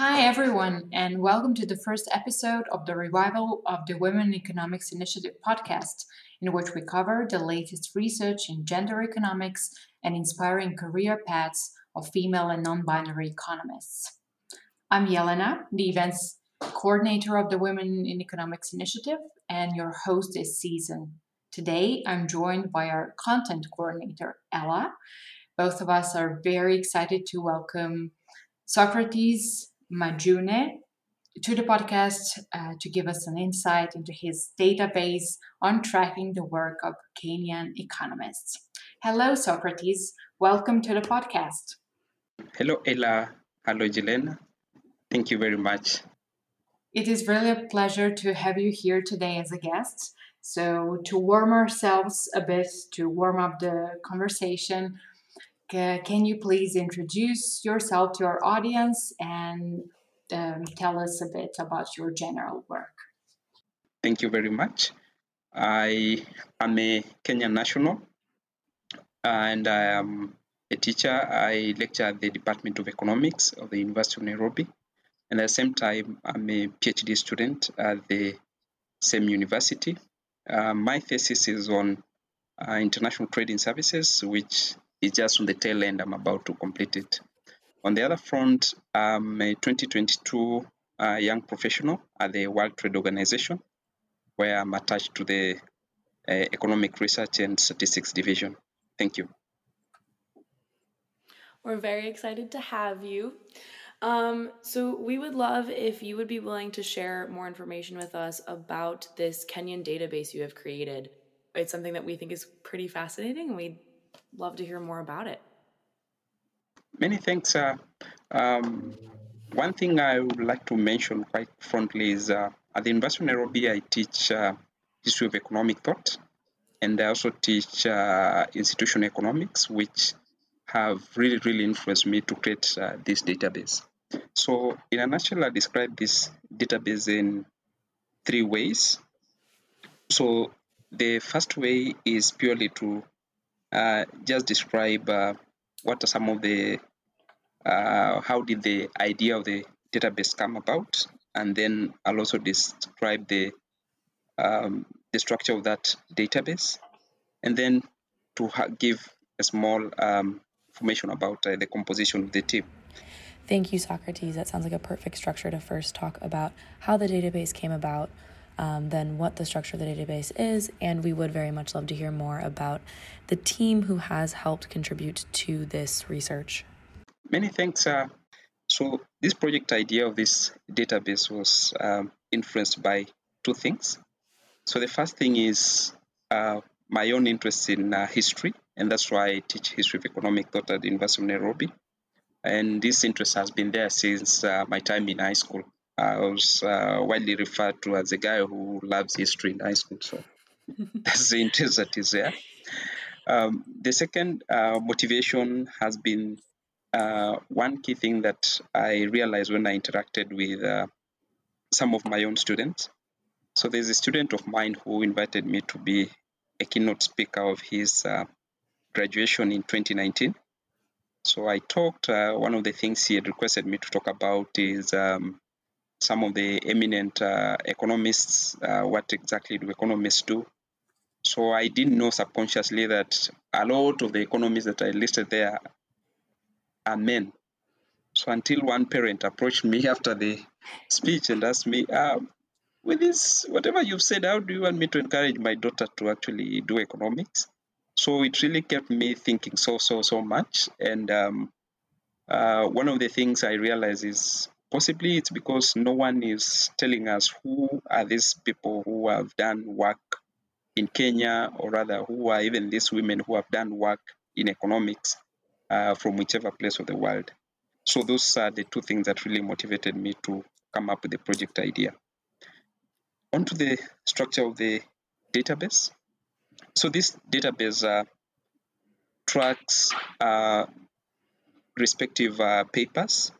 Hi, everyone, and welcome to the first episode of the Revival of the Women in Economics Initiative podcast, in which we cover the latest research in gender economics and inspiring career paths of female and non binary economists. I'm Yelena, the events coordinator of the Women in Economics Initiative, and your host this season. Today, I'm joined by our content coordinator, Ella. Both of us are very excited to welcome Socrates Majune to the podcast uh, to give us an insight into his database on tracking the work of Kenyan economists. Hello, Socrates. Welcome to the podcast. Hello, Ella. Hello, Jelena. Thank you very much. It is really a pleasure to have you here today as a guest. So, to warm ourselves a bit, to warm up the conversation, can you please introduce yourself to our audience and um, tell us a bit about your general work? Thank you very much. I am a Kenyan national and I am a teacher. I lecture at the Department of Economics of the University of Nairobi. And at the same time, I'm a PhD student at the same university. Uh, my thesis is on uh, international trading services, which is just on the tail end. I'm about to complete it. On the other front, I'm a 2022 uh, young professional at the World Trade Organization, where I'm attached to the uh, Economic Research and Statistics Division. Thank you. We're very excited to have you. Um, so, we would love if you would be willing to share more information with us about this Kenyan database you have created. It's something that we think is pretty fascinating, we'd love to hear more about it. Many thanks. Uh, um, one thing I would like to mention quite frontly is uh, at the University of Nairobi, I teach uh, history of economic thought, and I also teach uh, institutional economics, which have really, really influenced me to create uh, this database. So, in a nutshell, I describe this database in three ways. So, the first way is purely to uh, just describe uh, what are some of the uh, how did the idea of the database come about and then I'll also describe the um, the structure of that database and then to give a small um, information about uh, the composition of the team. Thank you, Socrates. That sounds like a perfect structure to first talk about how the database came about, um, then what the structure of the database is, and we would very much love to hear more about the team who has helped contribute to this research. Many thanks. Uh, so this project idea of this database was um, influenced by two things. So the first thing is uh, my own interest in uh, history, and that's why I teach history of economic thought at the University of Nairobi. And this interest has been there since uh, my time in high school. I was uh, widely referred to as a guy who loves history in high school. So that's the interest that is there. Um, the second uh, motivation has been uh, one key thing that I realized when I interacted with uh, some of my own students. So there's a student of mine who invited me to be a keynote speaker of his uh, graduation in 2019. So I talked. Uh, one of the things he had requested me to talk about is um, some of the eminent uh, economists. Uh, what exactly do economists do? So I didn't know subconsciously that a lot of the economists that I listed there are men. So until one parent approached me after the speech and asked me, um, with this, whatever you've said, how do you want me to encourage my daughter to actually do economics? So it really kept me thinking so, so, so much. And um, uh, one of the things I realized is possibly it's because no one is telling us who are these people who have done work in Kenya, or rather, who are even these women who have done work in economics uh, from whichever place of the world. So those are the two things that really motivated me to come up with the project idea. Onto the structure of the database. So this database uh, tracks uh, respective uh, papers,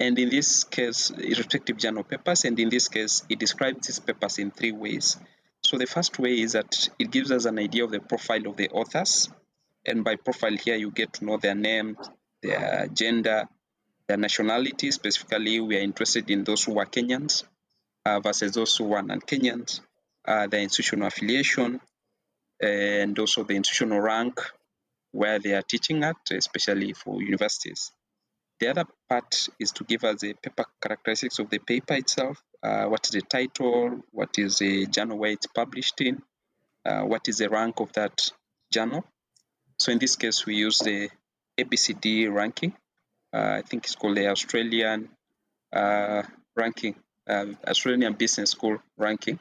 and in this case, respective journal papers, and in this case, it describes these papers in three ways. So the first way is that it gives us an idea of the profile of the authors, and by profile here, you get to know their name, their gender, their nationality. Specifically, we are interested in those who are Kenyans uh, versus those who are non-Kenyans, uh, their institutional affiliation, and also the institutional rank where they are teaching at, especially for universities. The other part is to give us the paper characteristics of the paper itself. Uh, what is the title? What is the journal where it's published in? Uh, what is the rank of that journal? So in this case, we use the ABCD ranking. Uh, I think it's called the Australian uh, ranking, uh, Australian Business School ranking.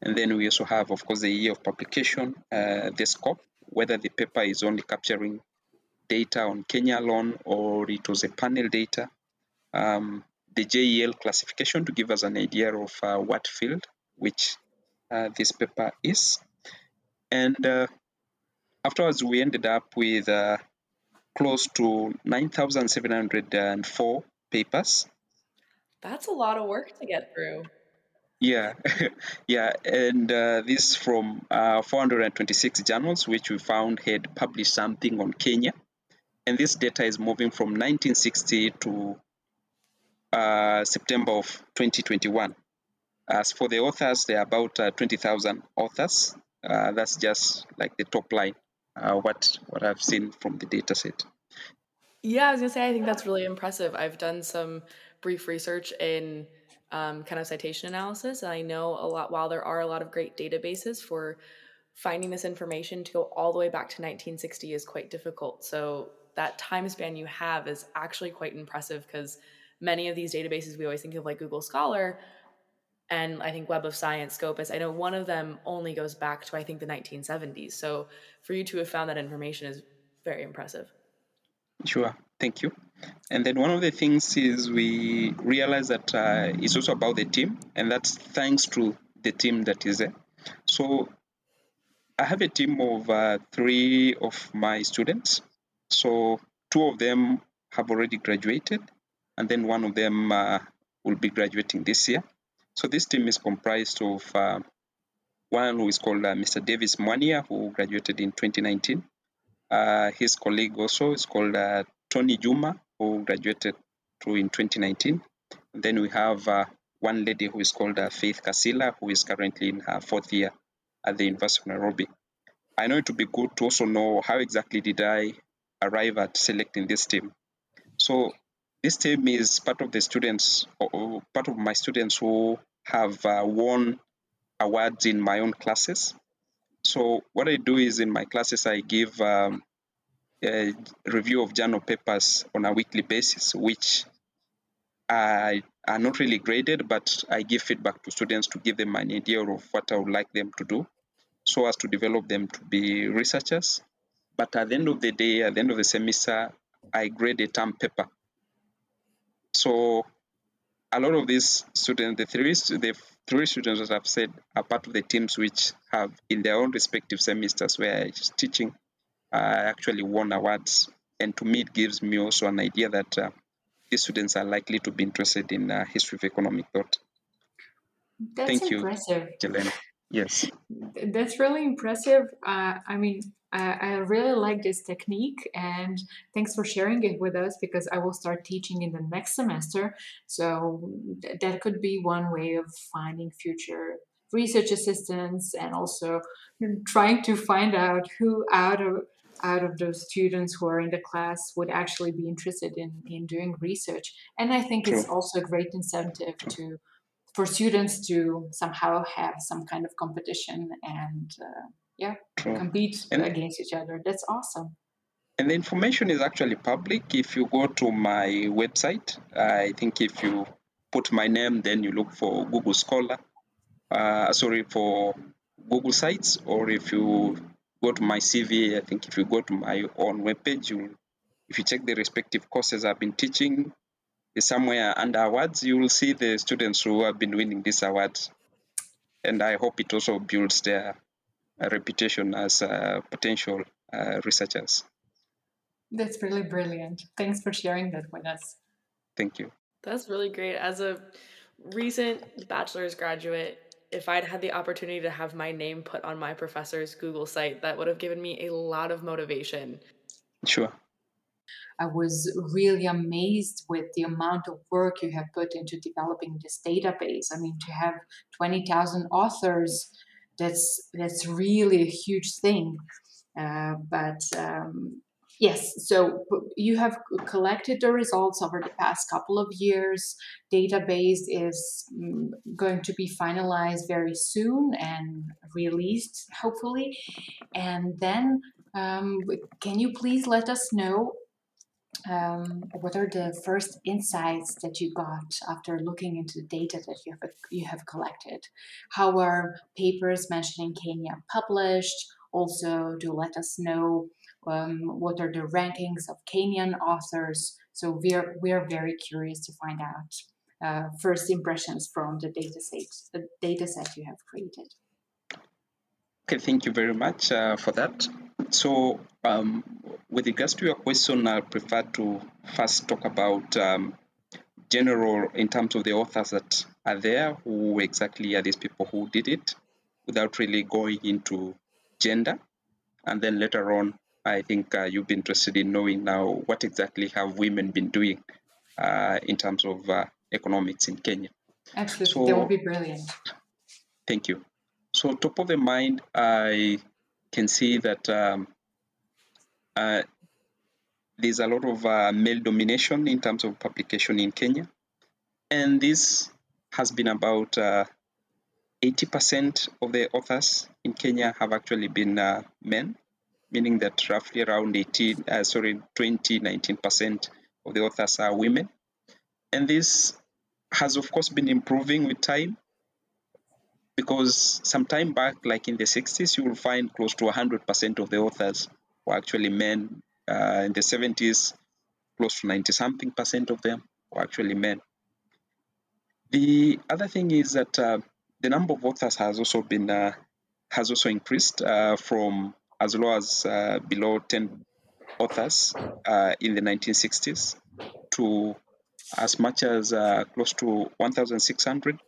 And then we also have, of course, the year of publication, uh, the scope, whether the paper is only capturing data on Kenya alone or it was a panel data. Um, the JEL classification to give us an idea of uh, what field which uh, this paper is. And uh, afterwards, we ended up with uh, close to 9,704 papers. That's a lot of work to get through. Yeah, yeah, and uh, this from uh, 426 journals, which we found had published something on Kenya. And this data is moving from 1960 to uh, September of 2021. As for the authors, there are about uh, 20,000 authors. Uh, that's just like the top line, uh, what, what I've seen from the data set. Yeah, I was gonna say, I think that's really impressive. I've done some brief research in um, kind of citation analysis. And I know a lot, while there are a lot of great databases for finding this information to go all the way back to 1960 is quite difficult. So that time span you have is actually quite impressive because many of these databases we always think of like Google Scholar and I think Web of Science, Scopus, I know one of them only goes back to I think the 1970s. So for you to have found that information is very impressive. Sure, thank you. And then one of the things is we realize that uh, it's also about the team, and that's thanks to the team that is there. So I have a team of uh, three of my students. So two of them have already graduated, and then one of them uh, will be graduating this year. So this team is comprised of uh, one who is called uh, Mr. Davis Mwania, who graduated in 2019. Uh, his colleague also is called uh, Tony Juma, who graduated through in 2019. And then we have uh, one lady who is called Faith Kasila, who is currently in her fourth year at the University of Nairobi. I know it would be good to also know how exactly did I arrive at selecting this team. So this team is part of the students, or part of my students who have uh, won awards in my own classes. So what I do is in my classes, I give um, a review of journal papers on a weekly basis, which I are not really graded, but I give feedback to students to give them an idea of what I would like them to do, so as to develop them to be researchers. But at the end of the day, at the end of the semester, I grade a term paper. So a lot of these students, the three, the three students that I've said are part of the teams which have in their own respective semesters where I'm teaching, uh, actually won awards. And to me, it gives me also an idea that uh, these students are likely to be interested in uh, history of economic thought. That's Thank impressive. you, Jelena. Yes. That's really impressive. Uh, I mean, I, I, really like this technique and thanks for sharing it with us because I will start teaching in the next semester. So th- that could be one way of finding future research assistants and also trying to find out who out of out of those students who are in the class would actually be interested in, in doing research. And I think it's also a great incentive to for students to somehow have some kind of competition and uh, yeah compete and, against each other. That's awesome. And the information is actually public. If you go to my website, I think if you put my name, then you look for Google Scholar. Uh, sorry for Google Sites, or if you go to my CV. I think if you go to my own webpage, you if you check the respective courses I've been teaching, somewhere under awards, you will see the students who have been winning these awards. And I hope it also builds their uh, reputation as uh, potential uh, researchers. That's really brilliant. Thanks for sharing that with us. Thank you. That's really great. As a recent bachelor's graduate, if I'd had the opportunity to have my name put on my professor's Google site, that would have given me a lot of motivation. Sure. I was really amazed with the amount of work you have put into developing this database. I mean, to have 20,000 authors, that's that's really a huge thing. Uh, but um, Yes, so you have collected the results over the past couple of years. Database is mm, going to be finalized very soon and released, hopefully. And then, um, can you please let us know um, what are the first insights that you got after looking into the data that you have you have collected? How are papers mentioning Kenya published? Also, do let us know um, what are the rankings of Kenyan authors. So we're we're very curious to find out uh, first impressions from the data set, the data set you have created. Okay, thank you very much uh, for that. So, um, with regards to your question, I prefer to first talk about um, general in terms of the authors that are there. Who exactly are these people who did it, without really going into gender, and then later on I think uh, you'll be interested in knowing now what exactly have women been doing uh, in terms of uh, economics in Kenya. Absolutely, so, that would be brilliant. Thank you. So, top of the mind, I can see that um, uh, there's a lot of uh, male domination in terms of publication in Kenya, and this has been about 80% uh, of the authors in Kenya have actually been men meaning that roughly around 18, uh, sorry, 20, 19% of the authors are women. And this has, of course, been improving with time because some time back, like in the 60s, you will find close to 100% of the authors were actually men. Uh, in the 70s, close to 90 something percent of them were actually men. The other thing is that uh, the number of authors has also been uh, has also increased uh, from as low as uh, below 10 authors uh, in the 1960s to as much as close to 1,600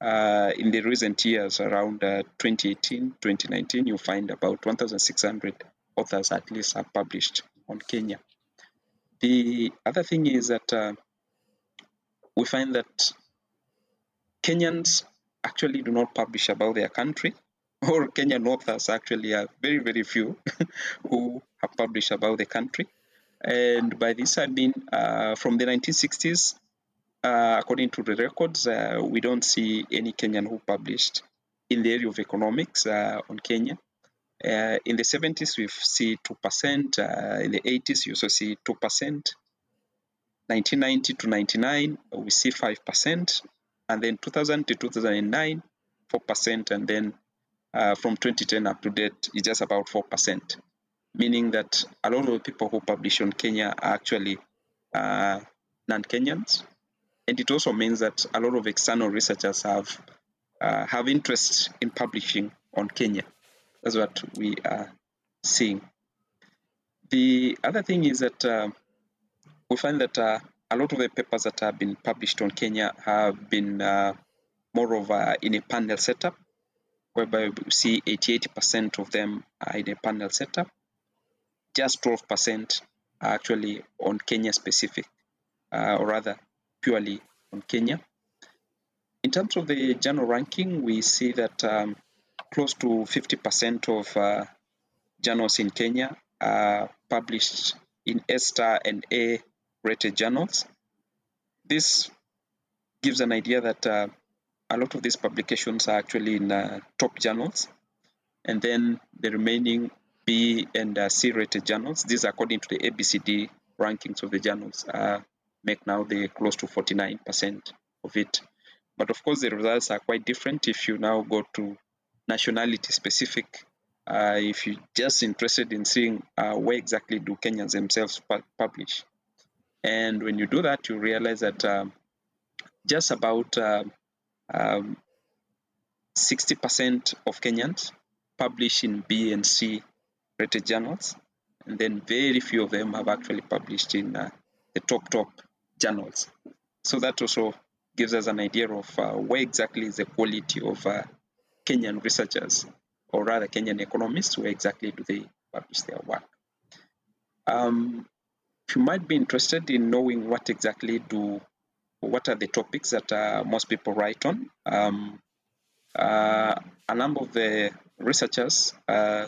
uh, in the recent years, around uh, 2018, 2019, you find about 1,600 authors at least are published on Kenya. The other thing is that uh, we find that Kenyans actually do not publish about their country or Kenyan authors actually are very, very few who have published about the country. And by this I mean uh, from the 1960s, uh, according to the records, uh, we don't see any Kenyan who published in the area of economics uh, on Kenya. Uh, in the 70s, we see 2%. Uh, in the 80s, you also see 2%. 1990 to 99, we see 5%. And then 2000 to 2009, 4%. And then from 2010 up to date is just about 4%, meaning that a lot of people who publish on Kenya are actually uh, non-Kenyans. And it also means that a lot of external researchers have uh, have interest in publishing on Kenya. That's what we are seeing. The other thing is that uh, we find that uh, a lot of the papers that have been published on Kenya have been uh, more of in a panel setup whereby we see 88% of them are in a panel setup. Just 12% are actually on Kenya specific, uh, or rather purely on Kenya. In terms of the journal ranking, we see that um, close to 50% of uh, journals in Kenya are published in A star and A rated journals. This gives an idea that uh, a lot of these publications are actually in uh, top journals, and then the remaining B and uh, C rated journals, these are according to the ABCD rankings of the journals, make now the close to 49% of it. But of course, the results are quite different if you now go to nationality specific. Uh, if you're just interested in seeing uh, where exactly do Kenyans themselves pu- publish. And when you do that, you realize that um, just about uh, um, 60% of Kenyans publish in B and C rated journals, and then very few of them have actually published in uh, the top top journals. So that also gives us an idea of uh, where exactly is the quality of uh, Kenyan researchers, or rather Kenyan economists, where exactly do they publish their work. Um, you might be interested in knowing what exactly do, what are the topics that uh, most people write on, um, uh, a number of the researchers uh,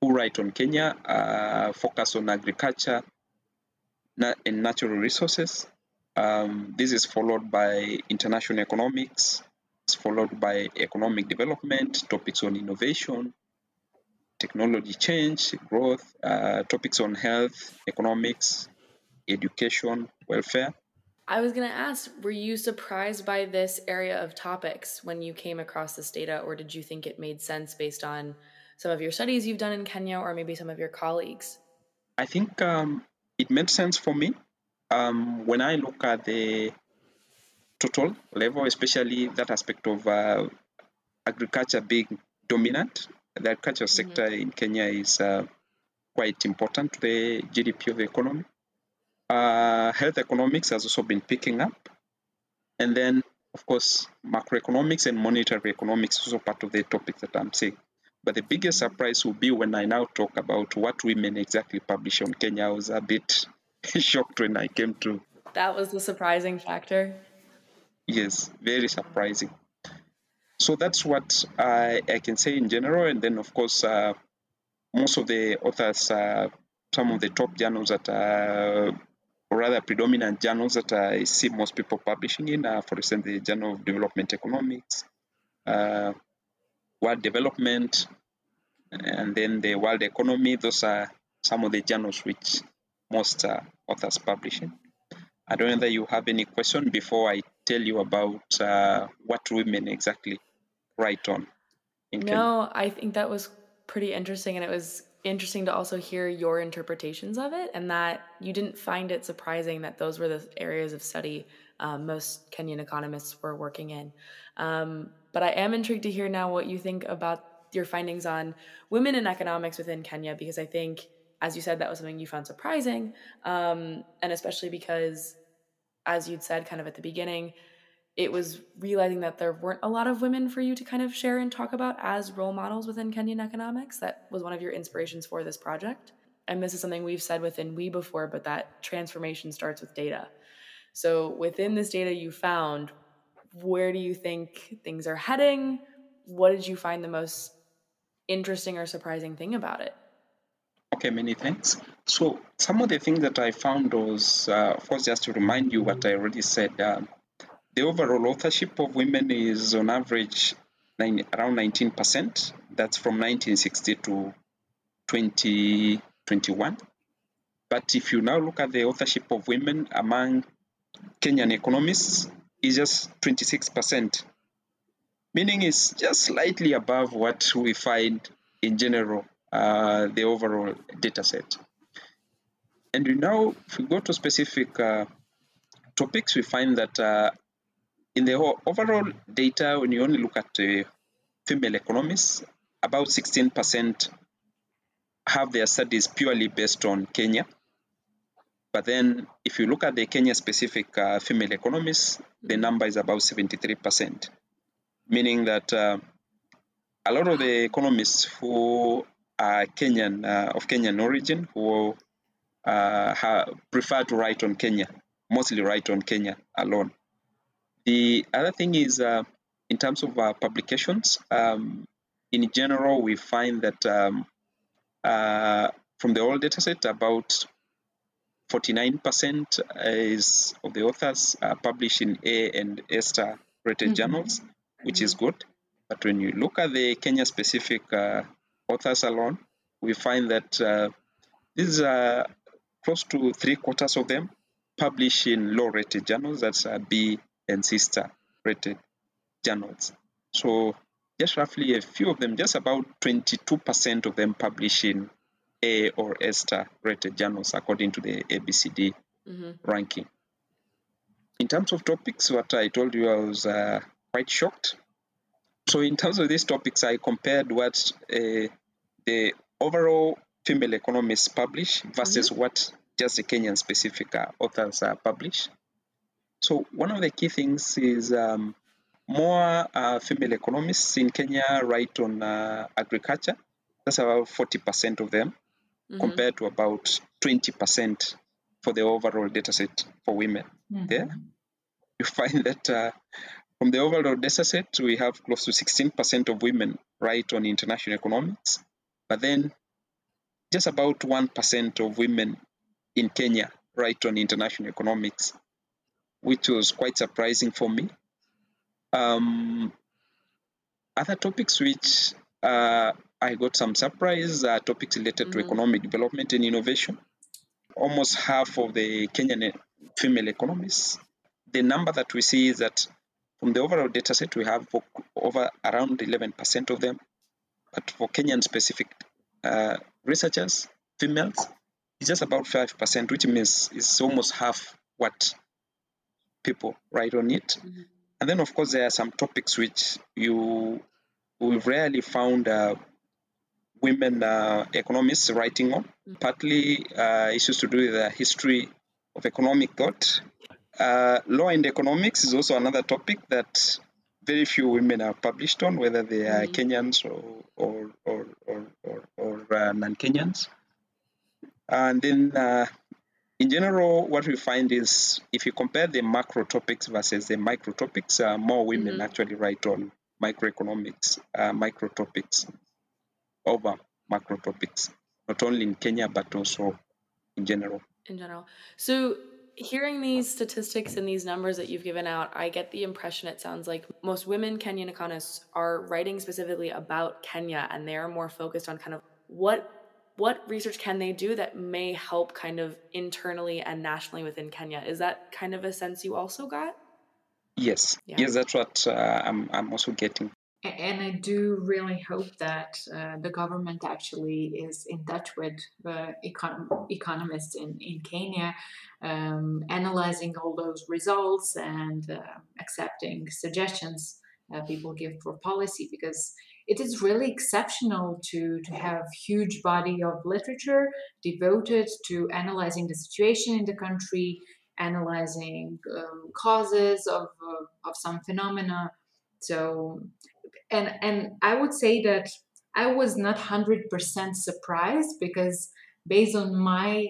who write on Kenya uh, focus on agriculture and natural resources. Um, this is followed by international economics, it's followed by economic development, topics on innovation, technology change, growth, uh, topics on health, economics, education, welfare. I was going to ask, were you surprised by this area of topics when you came across this data, or did you think it made sense based on some of your studies you've done in Kenya or maybe some of your colleagues? I think um, it made sense for me. Um, when I look at the total level, especially that aspect of uh, agriculture being dominant. The agriculture mm-hmm. sector in Kenya is uh, quite important to the GDP of the economy. Uh, health economics has also been picking up. And then, of course, macroeconomics and monetary economics is also part of the topic that I'm saying. But the biggest surprise will be when I now talk about what women exactly publish on Kenya. I was a bit shocked when I came to. That was the surprising factor. Yes, very surprising. So that's what I, I can say in general. And then, of course, uh, most of the authors, uh, some of the top journals that are, or rather predominant journals that I see most people publishing in, uh, for instance, the Journal of Development Economics, uh, World Development, and then the World Economy. Those are some of the journals which most uh, authors publish in. I don't know whether you have any question before I tell you about uh, what women exactly write on. no, Kenya. I think that was pretty interesting, and it was interesting to also hear your interpretations of it, and that you didn't find it surprising that those were the areas of study um, most Kenyan economists were working in. Um, but I am intrigued to hear now what you think about your findings on women in economics within Kenya, because I think as you said, that was something you found surprising. Um, and especially because, as you'd said kind of at the beginning, it was realizing that there weren't a lot of women for you to kind of share and talk about as role models within Kenyan economics. That was one of your inspirations for this project. And this is something we've said within We before, but that transformation starts with data. So within this data you found, where do you think things are heading? What did you find the most interesting or surprising thing about it? Okay, many thanks. So some of the things that I found was, uh, course, just to remind you what I already said, uh, the overall authorship of women is on average nine, around 19%. That's from 1960 to 2021. But if you now look at the authorship of women among Kenyan economists, it's just 26%, meaning it's just slightly above what we find in general uh, the overall data set. And now, if we go to specific uh, topics, we find that uh, in the overall data, when you only look at female economists, about 16% have their studies purely based on Kenya. But then, if you look at the Kenya specific uh, female economists, the number is about 73%, meaning that uh, a lot of the economists who uh, Kenyan uh, of Kenyan origin who uh, prefer to write on Kenya, mostly write on Kenya alone. The other thing is uh, in terms of uh, publications, um, in general, we find that um, uh, from the old dataset, about 49% is of the authors are published in A and A star rated mm-hmm. journals, which is good. But when you look at the Kenya specific authors alone, we find that uh, these are close to three quarters of them publish in low rated journals, that's uh, B and C star rated journals. So just roughly a few of them, just about 22% of them publish in A or A star rated journals according to the ABCD mm-hmm. ranking. In terms of topics, what I told you, I was uh, quite shocked so in terms of these topics, I compared what uh, the overall female economists publish versus mm-hmm. what just the Kenyan specific uh, authors uh, publish. So one of the key things is um, more uh, female economists in Kenya write on uh, agriculture. That's about 40% of them, mm-hmm. compared to about 20% for the overall data set for women mm-hmm. there. You find that uh, from the overall data set, we have close to 16% of women write on international economics, but then just about 1% of women in Kenya write on international economics, which was quite surprising for me. Um, other topics which uh, I got some surprise are topics related mm-hmm. to economic development and innovation. Almost half of the Kenyan female economists. The number that we see is that from the overall data set, we have over around 11% of them. But for Kenyan specific uh, researchers, females, it's just about 5%, which means it's almost half what people write on it. Mm-hmm. And then, of course, there are some topics which you will rarely found uh, women uh, economists writing on, mm-hmm. partly uh, issues to do with the history of economic thought. Uh, law and economics is also another topic that very few women are published on, whether they are mm-hmm. Kenyans or or or or, or, or uh, non-Kenyans. And then, uh, in general, what we find is if you compare the macro topics versus the micro topics, uh, more women mm-hmm. actually write on microeconomics, uh, micro topics over macro topics, not only in Kenya but also in general. In general, so hearing these statistics and these numbers that you've given out, I get the impression it sounds like most women Kenyan economists are writing specifically about Kenya and they're more focused on kind of what what research can they do that may help kind of internally and nationally within Kenya? Is that kind of a sense you also got? Yes, yeah. yes, that's what uh, I'm, I'm also getting. And I do really hope that uh, the government actually is in touch with the econ- economists in, in Kenya, um, analyzing all those results and uh, accepting suggestions uh, people give for policy because it is really exceptional to, to have huge body of literature devoted to analyzing the situation in the country, analyzing um, causes of, of some phenomena. So and and I would say that I was not hundred percent surprised because based on my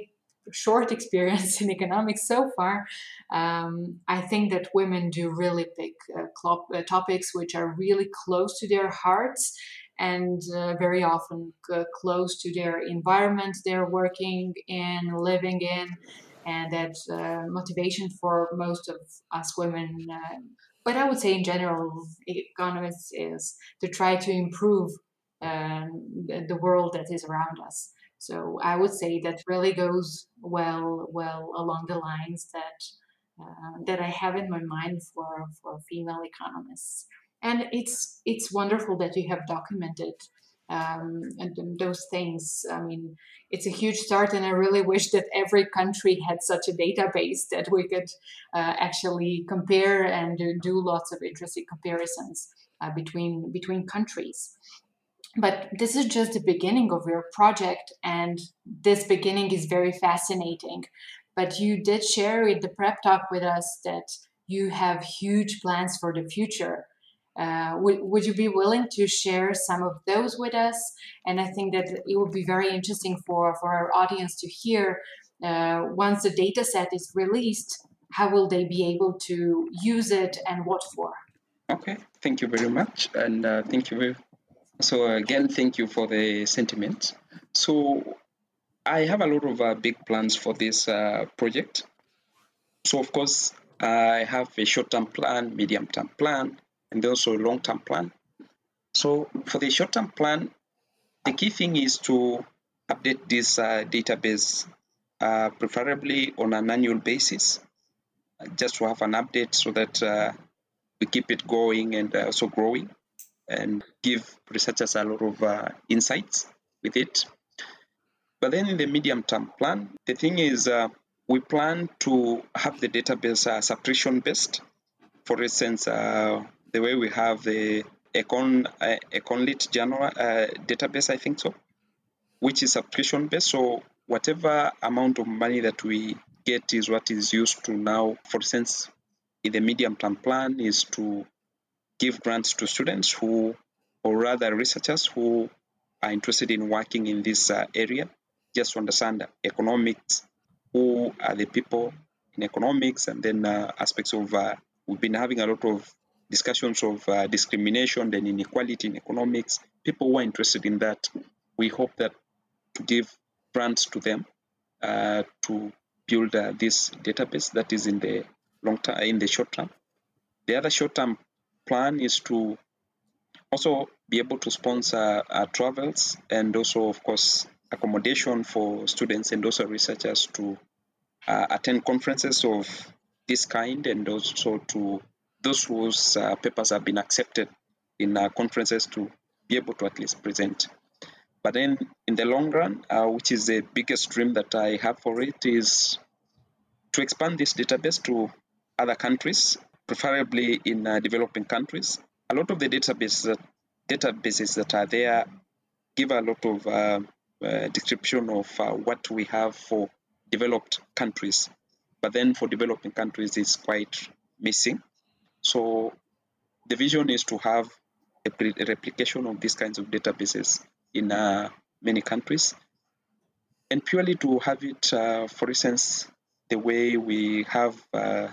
short experience in economics so far, um, I think that women do really pick uh, uh, topics which are really close to their hearts and uh, very often c- close to their environment they're working in, living in, and that uh, motivation for most of us women uh, but I would say in general, economists is to try to improve um, the world that is around us. So I would say that really goes well well along the lines that uh, that I have in my mind for for female economists. And it's it's wonderful that you have documented um, and those things. I mean, it's a huge start, and I really wish that every country had such a database that we could uh, actually compare and do lots of interesting comparisons uh, between between countries. But this is just the beginning of your project, and this beginning is very fascinating. But you did share with the prep talk with us that you have huge plans for the future. Uh, would, would you be willing to share some of those with us? And I think that it would be very interesting for, for our audience to hear uh, once the data set is released, how will they be able to use it and what for? Okay, thank you very much. And uh, thank you. Very, so, again, thank you for the sentiment. So, I have a lot of uh, big plans for this uh, project. So, of course, I have a short term plan, medium term plan, and also a long-term plan. So for the short-term plan, the key thing is to update this uh, database uh, preferably on an annual basis, just to have an update so that uh, we keep it going and also growing and give researchers a lot of uh, insights with it. But then in the medium term plan, the thing is uh, we plan to have the database uh, subscription based. For instance, the way we have the Econ uh, EconLit general uh, database, I think so, which is subscription based. So whatever amount of money that we get is what is used to now, for instance, in the medium term plan is to give grants to students who, or rather researchers who are interested in working in this uh, area, just to understand economics, who are the people in economics, and then uh, aspects of uh, we've been having a lot of discussions of uh, discrimination and inequality in economics. People were interested in that, we hope that to give grants to them uh, to build uh, this database that is in the long term, in the short term. The other short term plan is to also be able to sponsor uh, travels and also, of course, accommodation for students and also researchers to uh, attend conferences of this kind and also to those whose uh, papers have been accepted in uh, conferences to be able to at least present. But then in the long run, uh, which is the biggest dream that I have for it, is to expand this database to other countries, preferably in uh, developing countries. A lot of the databases that, databases that are there give a lot of uh, uh, description of what we have for developed countries, but then for developing countries, it's quite missing. So the vision is to have a, a replication of these kinds of databases in uh, many countries, and purely to have it, uh, for instance, the way we have uh,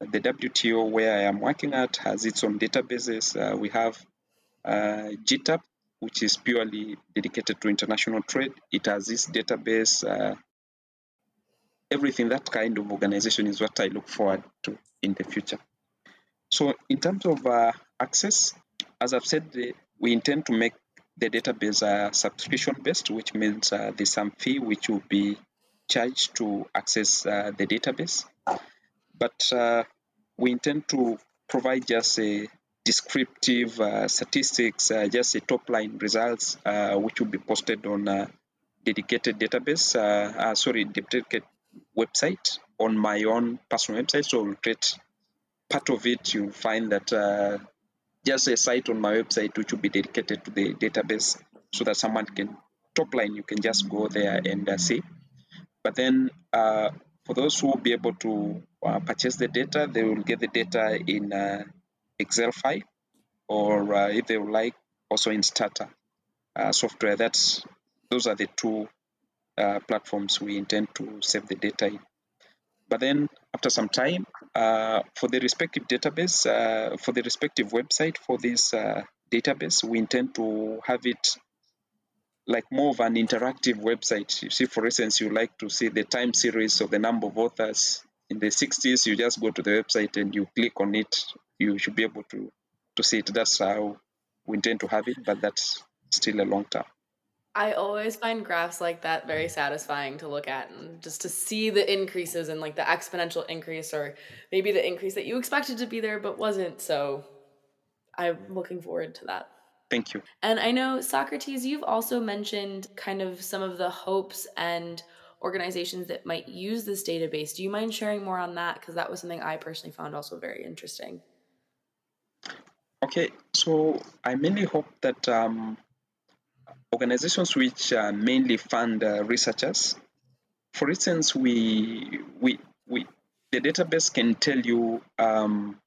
the WTO where I am working at has its own databases. Uh, we have uh, GTAP, which is purely dedicated to international trade. It has this database. Uh, everything that kind of organization is what I look forward to in the future. So, in terms of uh, access, as I've said, we intend to make the database uh, subscription based, which means uh, there's some fee which will be charged to access uh, the database. But uh, we intend to provide just a descriptive uh, statistics, uh, just a top line results, which will be posted on a dedicated database, sorry, dedicated website on my own personal website. So we'll create part of it. You'll find that just a site on my website which will be dedicated to the database so that someone can top line you can just go there and uh, see but then uh, for those who will be able to uh, purchase the data they will get the data in uh, excel file or uh, if they would like also in uh, software that's those are the two platforms we intend to save the data in but then after some time, uh, for the respective database, uh, for the respective website for this uh, database, we intend to have it like more of an interactive website. You see, for instance, you like to see the time series of the number of authors in the 60s, you just go to the website and you click on it. You should be able to, to see it. That's how we intend to have it, but that's still a long term. I always find graphs like that very satisfying to look at and just to see the increases and like the exponential increase or maybe the increase that you expected to be there but wasn't. So I'm looking forward to that. Thank you. And I know, Socrates, you've also mentioned kind of some of the hopes and organizations that might use this database. Do you mind sharing more on that? Because that was something I personally found also very interesting. Okay, so I mainly hope that um, organizations which uh, mainly fund uh, researchers. For instance, we, we, we, the database can tell you um,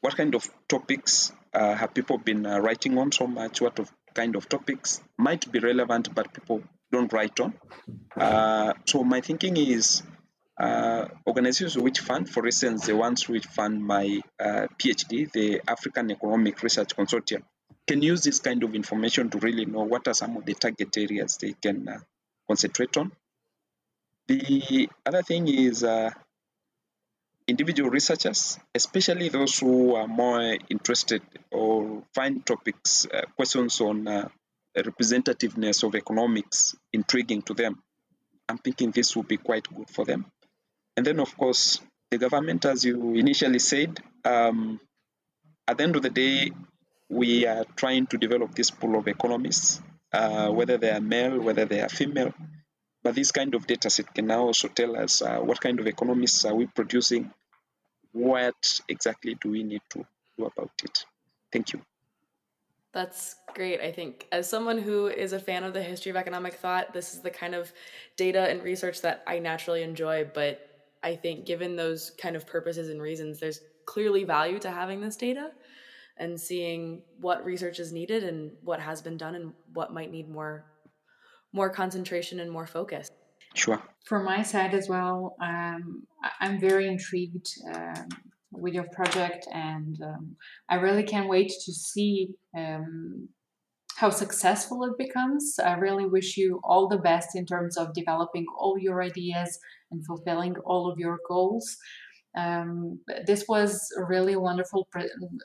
what kind of topics uh, have people been uh, writing on so much, what of kind of topics might be relevant, but people don't write on. Uh, so my thinking is uh, organizations which fund, for instance, the ones which fund my PhD, the African Economic Research Consortium, can use this kind of information to really know what are some of the target areas they can uh, concentrate on. The other thing is uh, individual researchers, especially those who are more interested or find topics, uh, questions on uh, representativeness of economics intriguing to them. I'm thinking this would be quite good for them. And then, of course, the government, as you initially said, um, at the end of the day, we are trying to develop this pool of economists, uh, whether they are male, whether they are female. But this kind of data set can now also tell us uh, what kind of economists are we producing, what exactly do we need to do about it. Thank you. That's great. I think as someone who is a fan of the history of economic thought, this is the kind of data and research that I naturally enjoy. But I think given those kind of purposes and reasons, there's clearly value to having this data and seeing what research is needed and what has been done and what might need more more concentration and more focus. Sure. From my side as well, um, I'm very intrigued um, with your project, and um, I really can't wait to see um, how successful it becomes. I really wish you all the best in terms of developing all your ideas and fulfilling all of your goals. Um, this was a really wonderful,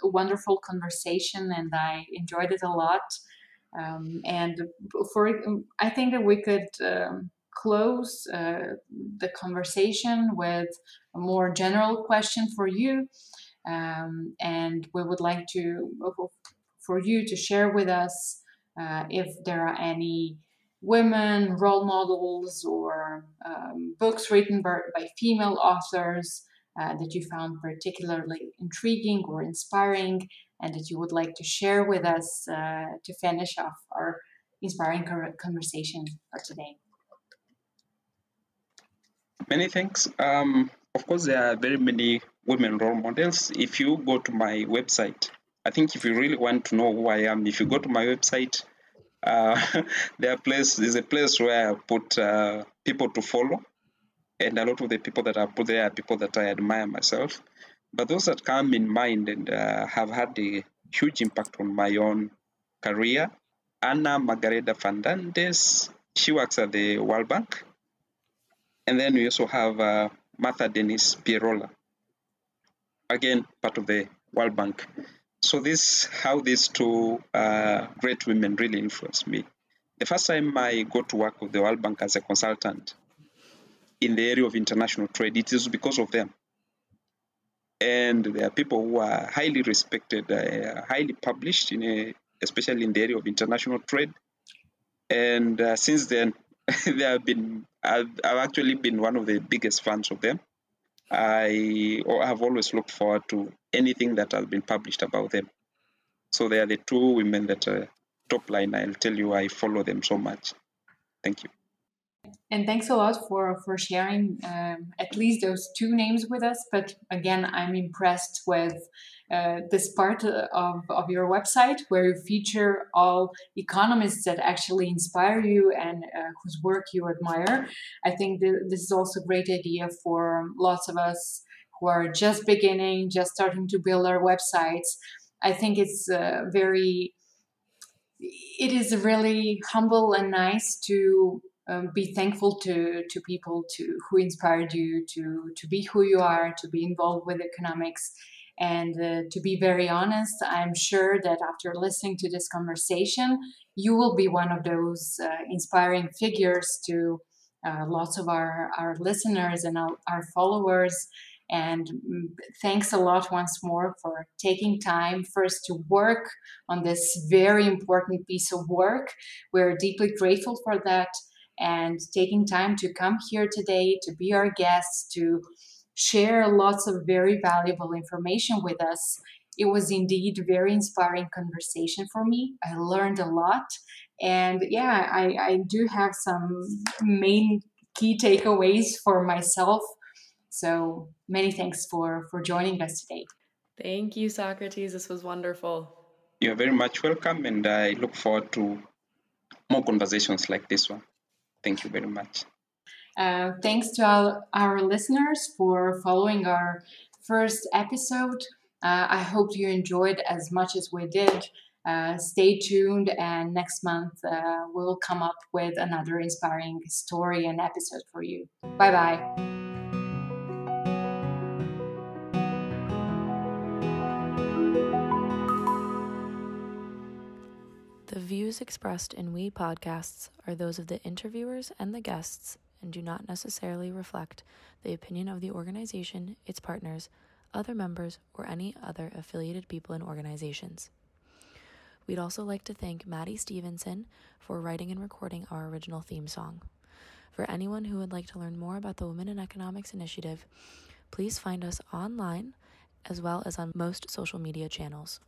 wonderful conversation, and I enjoyed it a lot. Um, and for I think that we could um, close uh, the conversation with a more general question for you, um, and we would like to for you to share with us uh, if there are any women role models or um, books written by, by female authors uh, that you found particularly intriguing or inspiring and that you would like to share with us uh, to finish off our inspiring conversation for today. Many thanks. Um, of course, there are very many women role models. If you go to my website, I think if you really want to know who I am, if you go to my website, uh, there place, there's a place where I put uh, people to follow. And a lot of the people that I put there are people that I admire myself. But those that come in mind and uh, have had a huge impact on my own career, Ana Margarida Fernandes, she works at the World Bank. And then we also have uh, Martha Denisse Pierola, again, part of the World Bank. So this, how these two uh, great women really influenced me. The first time I got to work with the World Bank as a consultant in the area of international trade, it is because of them. And there are people who are highly respected, uh, highly published, in a, especially in the area of international trade. And uh, since then, they have been, I've, I've actually been one of the biggest fans of them. I have always looked forward to anything that has been published about them. So they are the two women that are top line. I'll tell you, I follow them so much. Thank you. And thanks a lot for for sharing um, at least those two names with us. But again, I'm impressed with uh, this part of, of your website where you feature all economists that actually inspire you and uh, whose work you admire. I think th- this is also a great idea for lots of us who are just beginning, just starting to build our websites. I think it's uh, very, it is really humble and nice to um, be thankful to to people to who inspired you to to be who you are, to be involved with economics. And uh, to be very honest, I'm sure that after listening to this conversation, you will be one of those uh, inspiring figures to uh, lots of our, our listeners and our, our followers. And mm, thanks a lot once more for taking time first to work on this very important piece of work. We're deeply grateful for that and taking time to come here today to be our guests, to share lots of very valuable information with us. It was indeed a very inspiring conversation for me. I learned a lot. And yeah, I, I do have some main key takeaways for myself. So many thanks for, for joining us today. Thank you, Socrates. This was wonderful. You're very much welcome, and I look forward to more conversations like this one. Thank you very much. Uh, thanks to all our listeners for following our first episode. Uh, I hope you enjoyed as much as we did. Uh, stay tuned, and next month uh, we'll come up with another inspiring story and episode for you. Bye bye. Views expressed in We podcasts are those of the interviewers and the guests and do not necessarily reflect the opinion of the organization, its partners, other members, or any other affiliated people and organizations. We'd also like to thank Maddie Stevenson for writing and recording our original theme song. For anyone who would like to learn more about the Women in Economics Initiative, please find us online as well as on most social media channels.